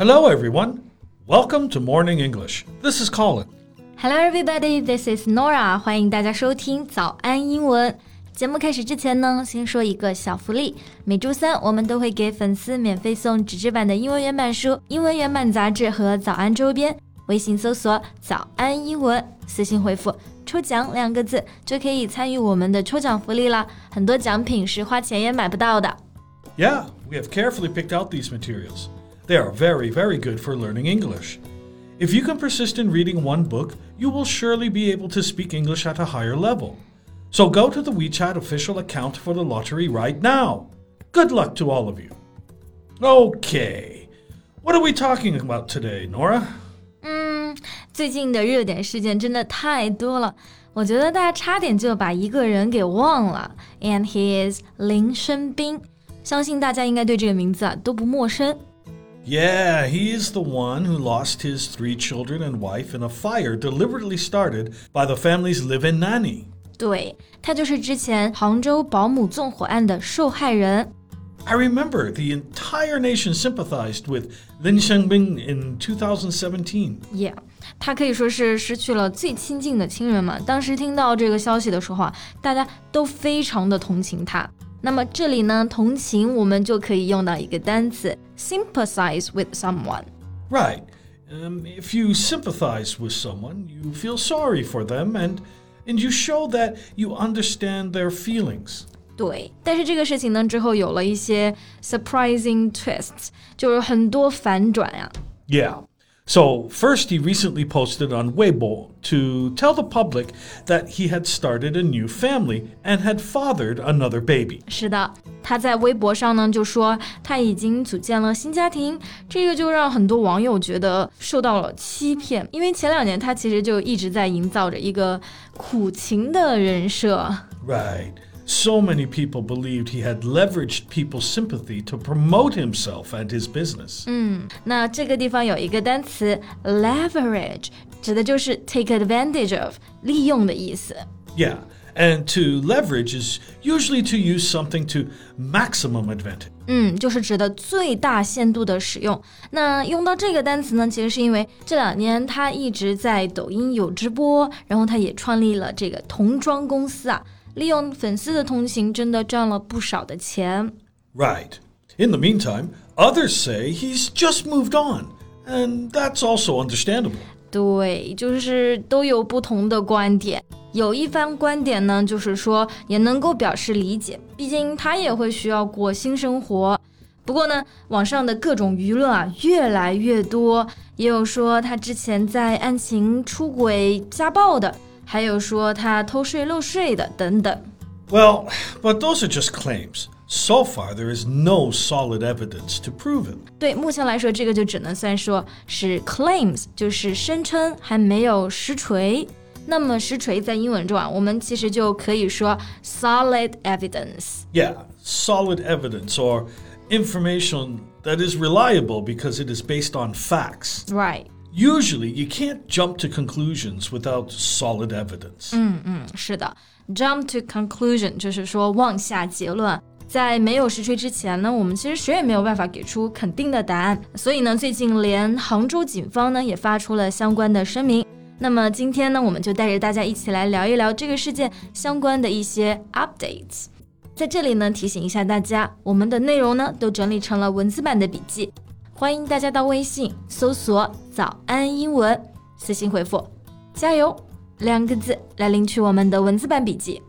Hello, everyone. Welcome to Morning English. This is Colin. Hello, everybody. This is Nora. 欢迎大家收听早安英文。节目开始之前呢，先说一个小福利。每周三我们都会给粉丝免费送纸质版的英文原版书、英文原版杂志和早安周边。微信搜索“早安英文”，私信回复“抽奖”两个字，就可以参与我们的抽奖福利啦。很多奖品是花钱也买不到的。Yeah, we have carefully picked out these materials. They are very, very good for learning English. If you can persist in reading one book, you will surely be able to speak English at a higher level. So go to the WeChat official account for the lottery right now. Good luck to all of you. Okay, what are we talking about today, Nora? 嗯，最近的热点事件真的太多了，我觉得大家差点就把一个人给忘了。And he is 林生斌，相信大家应该对这个名字啊都不陌生。 yeah, he's the one who lost his three children and wife in a fire deliberately started by the family's live-in nanny. i remember the entire nation sympathized with Lin Shengbin in 2017. Yeah. 他可以说是失去了最亲近的亲人嘛。当时听到这个消息的时候啊，大家都非常的同情他。那么这里呢，同情我们就可以用到一个单词 sympathize with someone。 Right. Um, if you sympathize with someone, you feel sorry for them and and you show that you understand their feelings. 对，但是这个事情呢，之后有了一些 surprising twists，就是很多反转呀、 Yeah. So, first, he recently posted on Weibo to tell the public that he had started a new family and had fathered another baby. 是的，他在微博上呢就说他已经组建了新家庭，这个就让很多网友觉得受到了欺骗，因为前两年他其实就一直在营造着一个苦情的人设。 Right. So many people believed he had leveraged people's sympathy to promote himself and his business. 那这个地方有一个单词 leverage，指的就是 take advantage of，利用的意思。 Yeah. And to leverage is usually to use something to maximum advantage. 嗯，就是指的最大限度的使用。那用到这个单词呢，其实是因为这两年他一直在抖音有直播，然后他也创立了这个童装公司啊， 利用粉丝的同情，真的赚了不少的钱。Right. In the meantime, others say he's just moved on, and that's also understandable. 对，就是都有不同的观点。有一番观点呢，就是说也能够表示理解，毕竟他也会需要过新生活。不过呢，网上的各种舆论啊越来越多，也有说他之前在案情出轨、家暴的，还有说他偷税漏税的等等。 Well, but those are just claims. So far, there is no solid evidence to prove it. 对，目前来说，这个就只能算说是 claims，就是声称，还没有实锤。那么实锤在英文中啊，我们其实就可以说 solid evidence。 Yeah, solid evidence or information that is reliable because it is based on facts. Right， Usually, you can't jump to conclusions without solid evidence. 是的，jump to conclusion 就是说妄下结论。在没有实锤之前呢，我们其实谁也没有办法给出肯定的答案。所以呢，最近连杭州警方呢也发出了相关的声明。那么今天呢，我们就带着大家一起来聊一聊这个事件相关的一些 updates。在这里呢，提醒一下大家，我们的内容呢都整理成了文字版的笔记， 欢迎大家到微信搜索“早安英文”，私信回复“加油”两个字来领取我们的文字版笔记。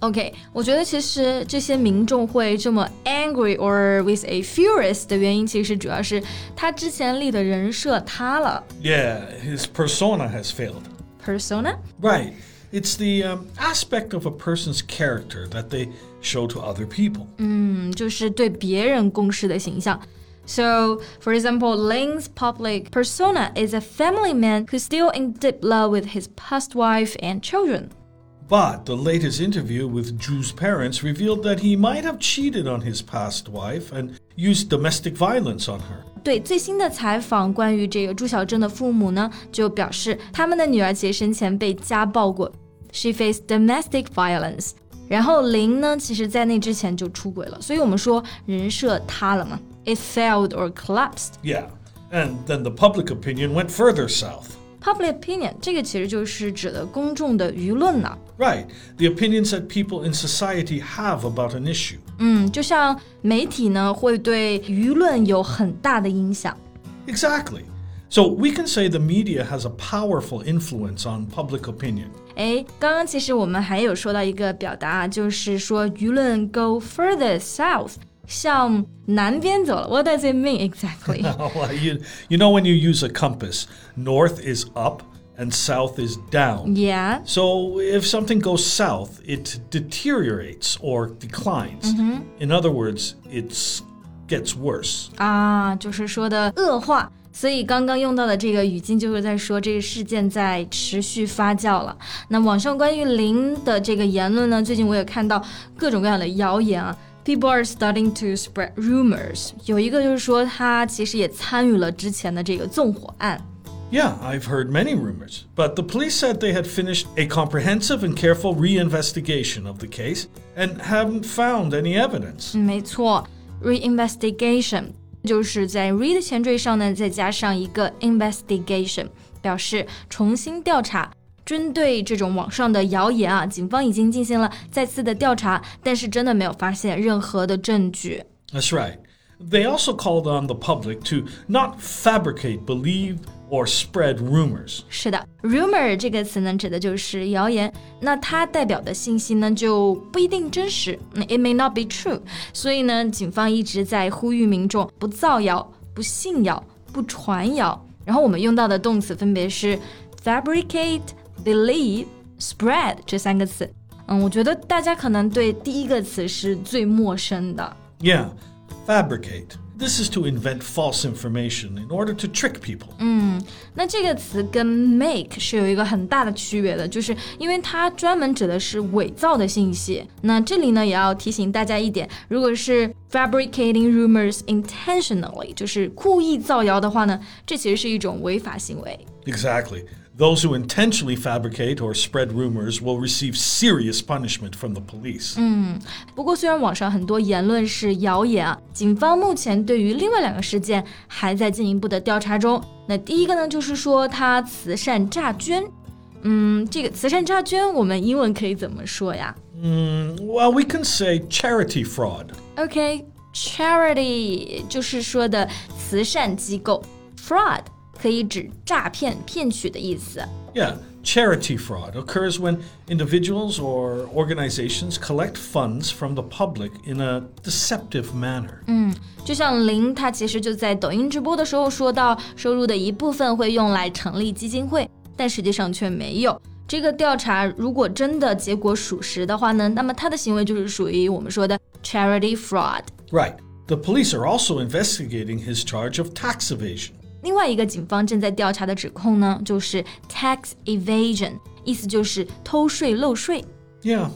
OK，我觉得其实这些民众会这么 angry or with a furious 的原因，其实主要是他之前立的人设塌了 Yeah, his persona has failed. persona。 Right. It's the um, aspect of a person's character that they show to other people. 嗯，就是对别人公示的形象。 So, for example, Ling's public persona is a family man who's still in deep love with his past wife and children. But the latest interview with Drew's parents revealed that he might have cheated on his past wife and used domestic violence on her. 对最新的采访，关于这个朱小珍的父母呢，就表示他们的女儿其实生前被家暴过，she faced domestic violence。然后林呢，其实在那之前就出轨了，所以我们说人设塌了嘛 ，it failed or collapsed。 Yeah. And then the public opinion went further south. Public opinion 这个其实就是指的公众的舆论呢。 Right, the opinions that people in society have about an issue. 嗯，就像媒体呢会对舆论有很大的影响。 Exactly. So we can say the media has a powerful influence on public opinion. 哎，刚刚其实我们还有说到一个表达啊，就是说舆论 go further south， 向南边走了。What does it mean exactly? well, you, you know when you use a compass, north is up and south is down. yeah. So if something goes south, it deteriorates or declines. In other words, it gets worse. 啊，就是说的恶化。所以刚刚用到的这个语境就是在说这个事件在持续发酵了。那网上关于零的这个言论呢，最近我也看到各种各样的谣言啊。 People are starting to spread rumors。有一个就是说他其实也参与了之前的这个纵火案。 Yeah, I've heard many rumors, but the police said they had finished a comprehensive and careful reinvestigation of the case and haven't found any evidence. 嗯，没错，reinvestigation 就是在 re 的前缀上呢，再加上一个 investigation，表示重新调查。 针对这种网上的谣言啊，警方已经进行了再次的调查，但是真的没有发现任何的证据。That's right. They also called on the public to not fabricate, believe, or spread rumors. 是的，rumor 这个词呢，指的就是谣言，那它代表的信息呢就不一定真实嗯，it may not be true。所以呢，警方一直在呼吁民众不造谣、不信谣、不传谣。然后我们用到的动词分别是 fabricate、believe、spread 这三个词。嗯，我觉得大家可能对第一个词是最陌生的。 Yeah, fabricate. This is to invent false information in order to trick people. 那这个词跟 make 是有一个很大的区别的，就是因为它专门指的是伪造的信息。那这里呢，也要提醒大家一点，如果是 fabricating rumors intentionally，就是故意造谣的话呢，这其实是一种违法行为。 Exactly. Those who intentionally fabricate or spread rumors will receive serious punishment from the police. 不过，虽然网上很多言论是谣言啊，警方目前对于另外两个事件还在进一步的调查中。那第一个呢，就是说他慈善诈捐。嗯，这个慈善诈捐，我们英文可以怎么说呀？ Well, we can say charity fraud. OK，charity、就是说的慈善机构，fraud 可以指诈骗、骗取的意思。 Yeah, charity fraud occurs when individuals or organizations collect funds from the public in a deceptive manner. 就像林，他其实就在抖音直播的时候说到，收入的一部分会用来成立基金会，但实际上却没有。这个调查如果真的结果属实的话呢，那么他的行为就是属于我们说的 charity fraud。 Right. The police are also investigating his charge of tax evasion. 另外一个警方正在调查的指控呢，就是 tax evasion，意思就是偷税漏税。Yeah.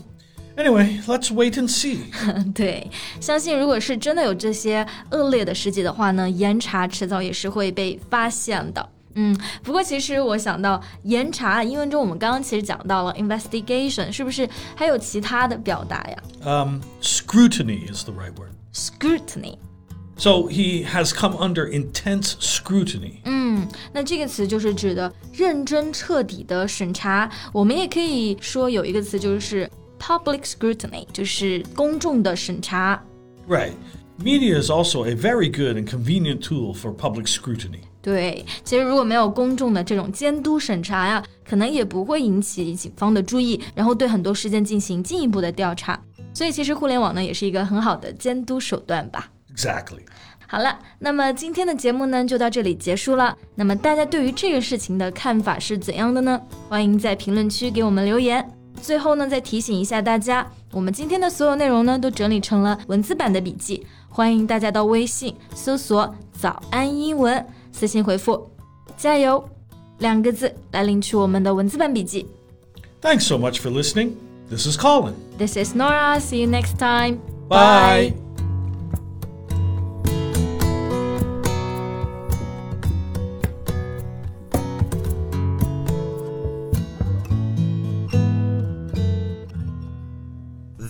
Anyway, let's wait and see. 对，相信如果是真的有这些恶劣的事迹的话呢，严查迟早也是会被发现的。嗯，不过其实我想到严查，英文中我们刚刚其实讲到了 investigation，是不是还有其他的表达呀 Um, scrutiny is the right word.？scrutiny，So he has come under intense scrutiny. 那这个词就是指的认真彻底的审查。我们也可以说有一个词就是 public scrutiny，就是公众的审查。 Right. Media is also a very good and convenient tool for public scrutiny. 对，其实如果没有公众的这种监督审查呀，可能也不会引起警方的注意，然后对很多事件进行进一步的调查。所以其实互联网呢也是一个很好的监督手段吧。 Exactly. 好了，那么今天的节目呢就到这里结束了。那么大家对于这个事情的看法是怎样的呢？欢迎在评论区给我们留言。最后呢，再提醒一下大家，我们今天的所有内容呢都整理成了文字版的笔记，欢迎大家到微信搜索“早安英文”，私信回复“加油”两个字来领取我们的文字版笔记。Thanks so much for listening. This is Colin. This is Nora. See you next time. Bye.